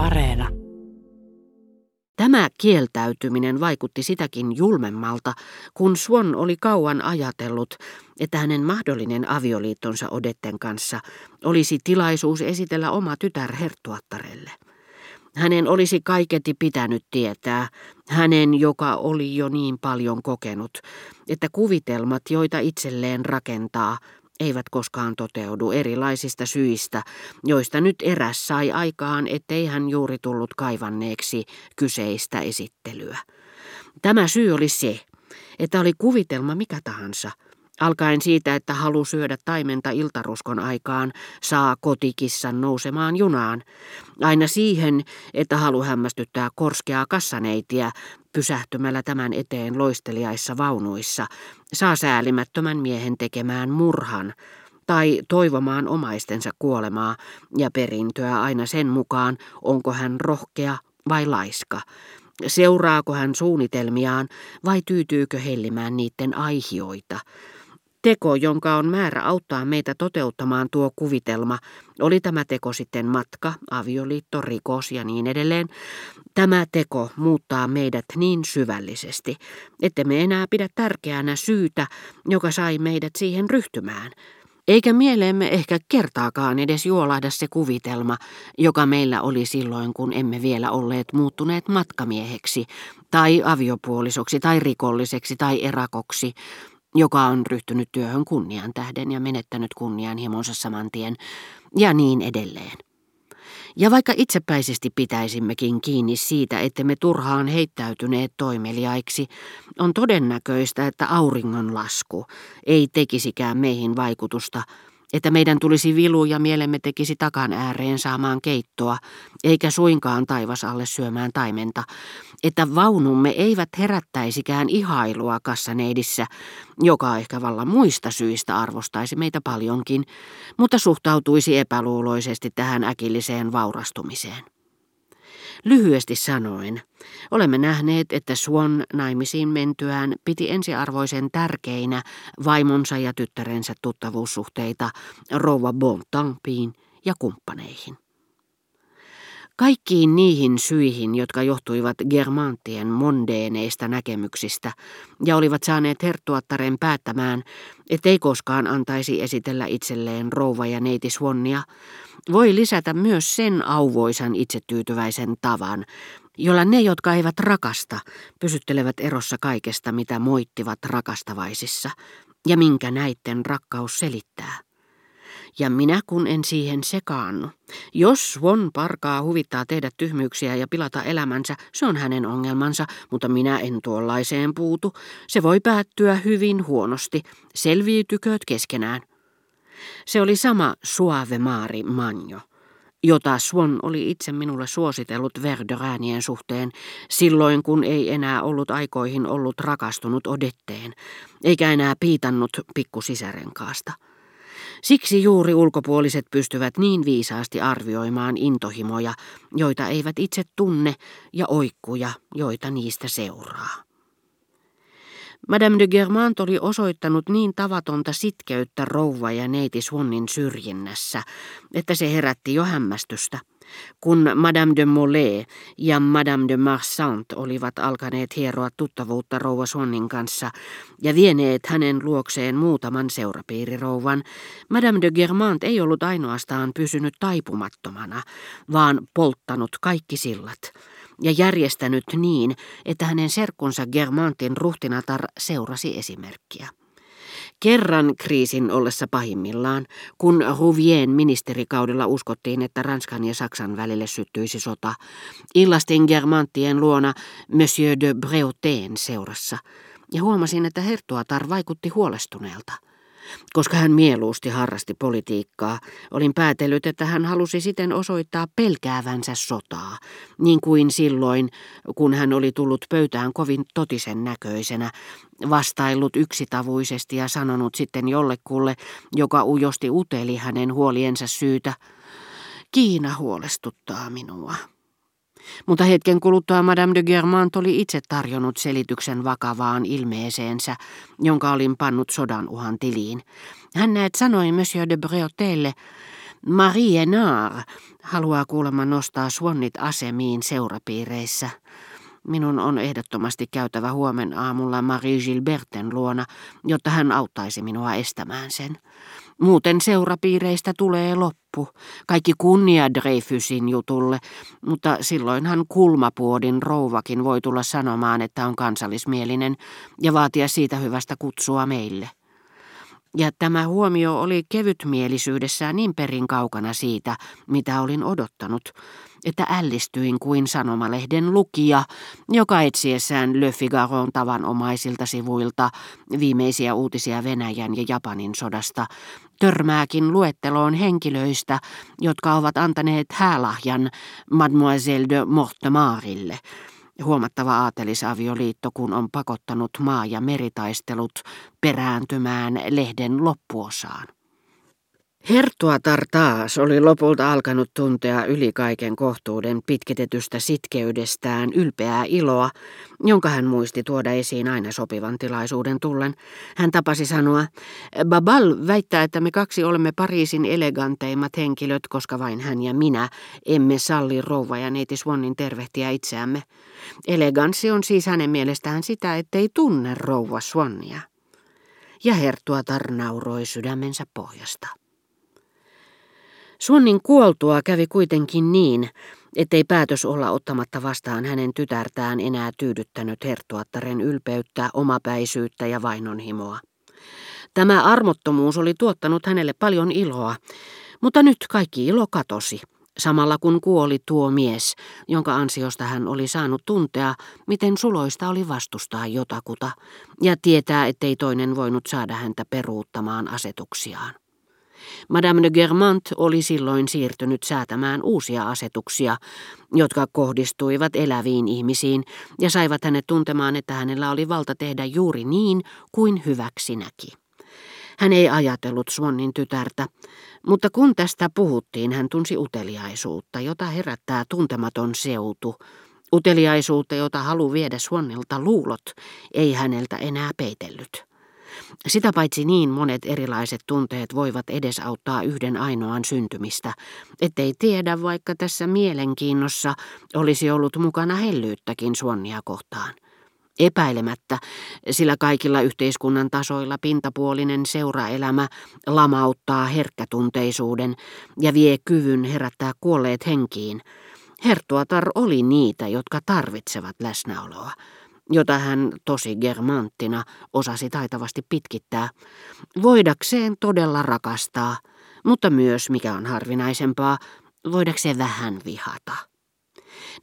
Areena. Tämä kieltäytyminen vaikutti sitäkin julmemmalta, kun Swan oli kauan ajatellut, että hänen mahdollinen avioliittonsa Odetten kanssa olisi tilaisuus esitellä oma tytär herttuattarelle. Hänen olisi kaiketi pitänyt tietää, hänen joka oli jo niin paljon kokenut, että kuvitelmat, joita itselleen rakentaa, eivät koskaan toteudu erilaisista syistä, joista nyt eräs sai aikaan, ettei hän juuri tullut kaivanneeksi kyseistä esittelyä. Tämä syy oli se, että oli kuvitelma mikä tahansa – Alkaen siitä, että halu syödä taimenta iltaruskon aikaan saa kotikissan nousemaan junaan. Aina siihen, että halu hämmästyttää korskeaa kassaneitiä pysähtymällä tämän eteen loisteliaissa vaunuissa, saa säälimättömän miehen tekemään murhan tai toivomaan omaistensa kuolemaa ja perintöä aina sen mukaan, onko hän rohkea vai laiska, seuraako hän suunnitelmiaan vai tyytyykö hellimään niiden aihioita. Teko, jonka on määrä auttaa meitä toteuttamaan tuo kuvitelma, oli tämä teko sitten matka, avioliitto, rikos ja niin edelleen. Tämä teko muuttaa meidät niin syvällisesti, että me enää pidä tärkeänä syytä, joka sai meidät siihen ryhtymään. Eikä mieleemme ehkä kertaakaan edes juolahda se kuvitelma, joka meillä oli silloin, kun emme vielä olleet muuttuneet matkamieheksi, tai aviopuolisoksi, tai rikolliseksi, tai erakoksi, joka on ryhtynyt työhön kunnian tähden ja menettänyt kunnianhimonsa saman tien, ja niin edelleen. Ja vaikka itsepäisesti pitäisimmekin kiinni siitä, että me turhaan heittäytyneet toimeliaiksi, on todennäköistä, että auringon lasku ei tekisikään meihin vaikutusta, että meidän tulisi vilu ja mielemme tekisi takan ääreen saamaan keittoa, eikä suinkaan taivas alle syömään taimenta, että vaunumme eivät herättäisikään ihailua kassaneidissä, joka ehkä vallan muista syistä arvostaisi meitä paljonkin, mutta suhtautuisi epäluuloisesti tähän äkilliseen vaurastumiseen. Lyhyesti sanoen, olemme nähneet, että Suon naimisiin mentyään piti ensiarvoisen tärkeinä vaimonsa ja tyttärensä tuttavuussuhteita rouva Bontampiin ja kumppaneihin. Kaikkiin niihin syihin, jotka johtuivat Germantien mondeeneista näkemyksistä ja olivat saaneet herttuattaren päättämään, ettei koskaan antaisi esitellä itselleen rouva ja neiti Swannia, voi lisätä myös sen auvoisan itsetyytyväisen tavan, jolla ne, jotka eivät rakasta, pysyttelevät erossa kaikesta, mitä moittivat rakastavaisissa, ja minkä näitten rakkaus selittää. Ja minä kun en siihen sekaannu. Jos Swan parkaa huvittaa tehdä tyhmyyksiä ja pilata elämänsä, se on hänen ongelmansa, mutta minä en tuollaiseen puutu. Se voi päättyä hyvin huonosti. Selviytykööt keskenään. Se oli sama Suave Maari Manjo, jota Swan oli itse minulle suositellut Verderäänien suhteen, silloin kun ei enää ollut aikoihin ollut rakastunut Odetteen, eikä enää piitannut pikkusisärenkaasta. Siksi juuri ulkopuoliset pystyvät niin viisaasti arvioimaan intohimoja, joita eivät itse tunne, ja oikkuja, joita niistä seuraa. Madame de Germant oli osoittanut niin tavatonta sitkeyttä rouva ja neiti Swannin syrjinnässä, että se herätti jo hämmästystä. Kun Madame de Molay ja Madame de Marsant olivat alkaneet hieroa tuttavuutta rouva Swannin kanssa ja vieneet hänen luokseen muutaman seurapiirirouvan, Madame de Germant ei ollut ainoastaan pysynyt taipumattomana, vaan polttanut kaikki sillat ja järjestänyt niin, että hänen serkkunsa Germantin ruhtinatar seurasi esimerkkiä. Kerran kriisin ollessa pahimmillaan, kun Rouvien ministerikaudella uskottiin, että Ranskan ja Saksan välille syttyisi sota, illastin Germantien luona Monsieur de Breauteen seurassa, ja huomasin, että herttuatar vaikutti huolestuneelta – koska hän mieluusti harrasti politiikkaa, olin päätellyt, että hän halusi siten osoittaa pelkäävänsä sotaa, niin kuin silloin, kun hän oli tullut pöytään kovin totisen näköisenä, vastaillut yksitavuisesti ja sanonut sitten jollekulle, joka ujosti uteli hänen huoliensa syytä, Kiina huolestuttaa minua. Mutta hetken kuluttua Madame de Germant oli itse tarjonnut selityksen vakavaan ilmeeseensä, jonka olin pannut sodan uhan tiliin. Hän näet sanoi Monsieur de Breautelle, Marie Naar haluaa kuulemma nostaa suonnit asemiin seurapiireissä. Minun on ehdottomasti käytävä huomen aamulla Marie Gilberten luona, jotta hän auttaisi minua estämään sen. Muuten seurapiireistä tulee loppu. Kaikki kunnia Dreyfusin jutulle, mutta silloinhan kulmapuodin rouvakin voi tulla sanomaan, että on kansallismielinen ja vaatia siitä hyvästä kutsua meille. Ja tämä huomio oli kevytmielisyydessään niin perin kaukana siitä, mitä olin odottanut, että ällistyin kuin sanomalehden lukija, joka etsiessään Le Figaron tavanomaisilta sivuilta viimeisiä uutisia Venäjän ja Japanin sodasta, törmääkin luetteloon henkilöistä, jotka ovat antaneet häälahjan Mademoiselle de Mortemarille – Huomattava aatelisavioliitto, kun on pakottanut maa- ja meritaistelut perääntymään lehden loppuosaan. Herttuatar taas oli lopulta alkanut tuntea yli kaiken kohtuuden pitkitetystä sitkeydestään ylpeää iloa, jonka hän muisti tuoda esiin aina sopivan tilaisuuden tullen. Hän tapasi sanoa, Babal väittää, että me kaksi olemme Pariisin eleganteimmat henkilöt, koska vain hän ja minä emme salli rouva ja neiti Swannin tervehtiä itseämme. Eleganssi on siis hänen mielestään sitä, ettei tunne rouva Swannia. Ja Herttuatar nauroi sydämensä pohjasta. Suonnin kuoltua kävi kuitenkin niin, ettei päätös olla ottamatta vastaan hänen tytärtään enää tyydyttänyt herttuattaren ylpeyttä, omapäisyyttä ja vainonhimoa. Tämä armottomuus oli tuottanut hänelle paljon iloa, mutta nyt kaikki ilo katosi, samalla kun kuoli tuo mies, jonka ansiosta hän oli saanut tuntea, miten suloista oli vastustaa jotakuta, ja tietää, ettei toinen voinut saada häntä peruuttamaan asetuksiaan. Madame de Germant oli silloin siirtynyt säätämään uusia asetuksia, jotka kohdistuivat eläviin ihmisiin ja saivat hänet tuntemaan, että hänellä oli valta tehdä juuri niin kuin hyväksi näki. Hän ei ajatellut Swannin tytärtä, mutta kun tästä puhuttiin, hän tunsi uteliaisuutta, jota herättää tuntematon seutu, uteliaisuutta, jota halu viedä Swannilta luulot, ei häneltä enää peitellyt. Sitä paitsi niin monet erilaiset tunteet voivat edesauttaa yhden ainoan syntymistä, ettei tiedä, vaikka tässä mielenkiinnossa olisi ollut mukana hellyyttäkin suonnia kohtaan. Epäilemättä, sillä kaikilla yhteiskunnan tasoilla pintapuolinen seuraelämä lamauttaa herkkätunteisuuden ja vie kyvyn herättää kuolleet henkiin. Herttuatar oli niitä, jotka tarvitsevat läsnäoloa jota hän tosi germanttina osasi taitavasti pitkittää, voidakseen todella rakastaa, mutta myös, mikä on harvinaisempaa, voidakseen vähän vihata.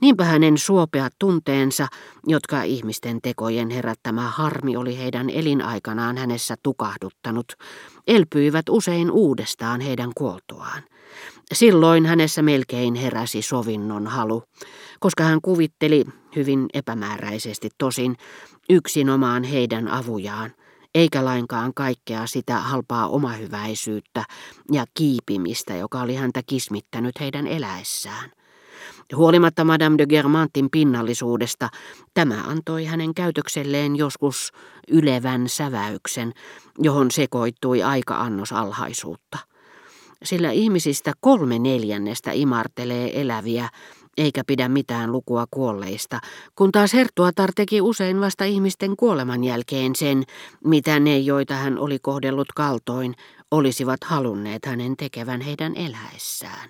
Niinpä hänen suopeat tunteensa, jotka ihmisten tekojen herättämä harmi oli heidän elinaikanaan hänessä tukahduttanut, elpyivät usein uudestaan heidän kuoltuaan. Silloin hänessä melkein heräsi sovinnon halu, koska hän kuvitteli, hyvin epämääräisesti tosin, yksinomaan heidän avujaan, eikä lainkaan kaikkea sitä halpaa omahyväisyyttä ja kiipimistä, joka oli häntä kismittänyt heidän eläessään. Huolimatta Madame de Germantin pinnallisuudesta, tämä antoi hänen käytökselleen joskus ylevän säväyksen, johon sekoittui aika-annos alhaisuutta. Sillä ihmisistä kolme neljännestä imartelee eläviä, eikä pidä mitään lukua kuolleista, kun taas Herttuatar teki usein vasta ihmisten kuoleman jälkeen sen, mitä ne, joita hän oli kohdellut kaltoin, olisivat halunneet hänen tekevän heidän eläessään.